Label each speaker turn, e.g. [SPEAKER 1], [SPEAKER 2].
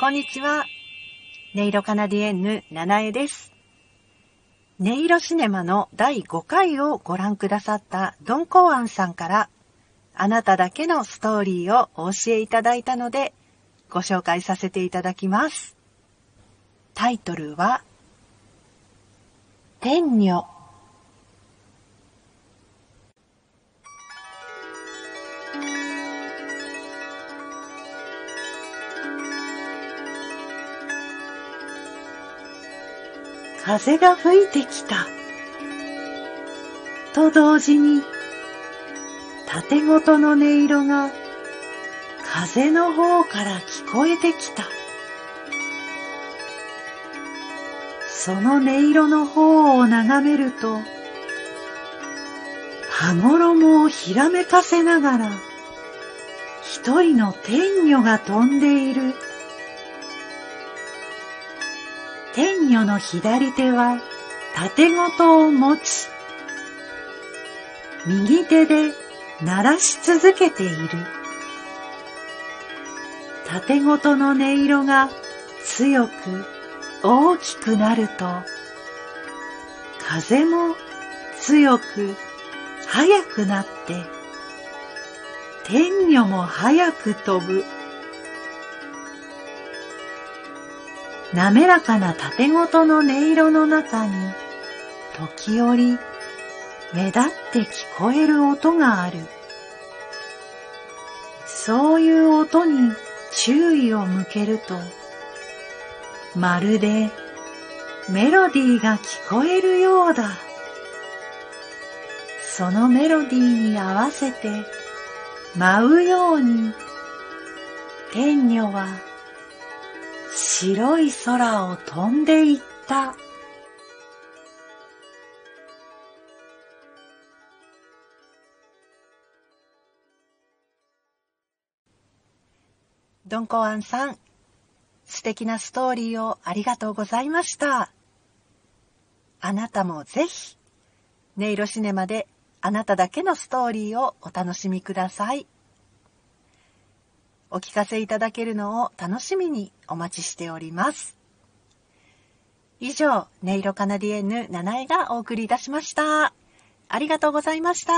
[SPEAKER 1] こんにちは。音色カナディエンヌ、七重です。音色シネマの第5回をご覧くださったドンコワンさんから、あなただけのストーリーをお教えいただいたので、ご紹介させていただきます。タイトルは、天女。風が吹いてきた。と同時に、縦ごとの音色が風の方から聞こえてきた。その音色の方を眺めると、羽衣をひらめかせながら、一人の天女が飛んでいる。天女の左手は縦ごとを持ち、右手で鳴らし続けている。縦ごとの音色が強く大きくなると、風も強く速くなって、天女も速く飛ぶ。滑らかな縦ごとの音色の中に、時折目立って聞こえる音がある。そういう音に注意を向けると、まるでメロディーが聞こえるようだ。そのメロディーに合わせて舞うように、天女は白い空を飛んでいった。ドンコワンさん、素敵なストーリーをありがとうございました。あなたもぜひ、音色シネマであなただけのストーリーをお楽しみください。お聞かせいただけるのを楽しみにお待ちしております。以上、音色カナディエンヌ7位がお送りいたしました。ありがとうございました。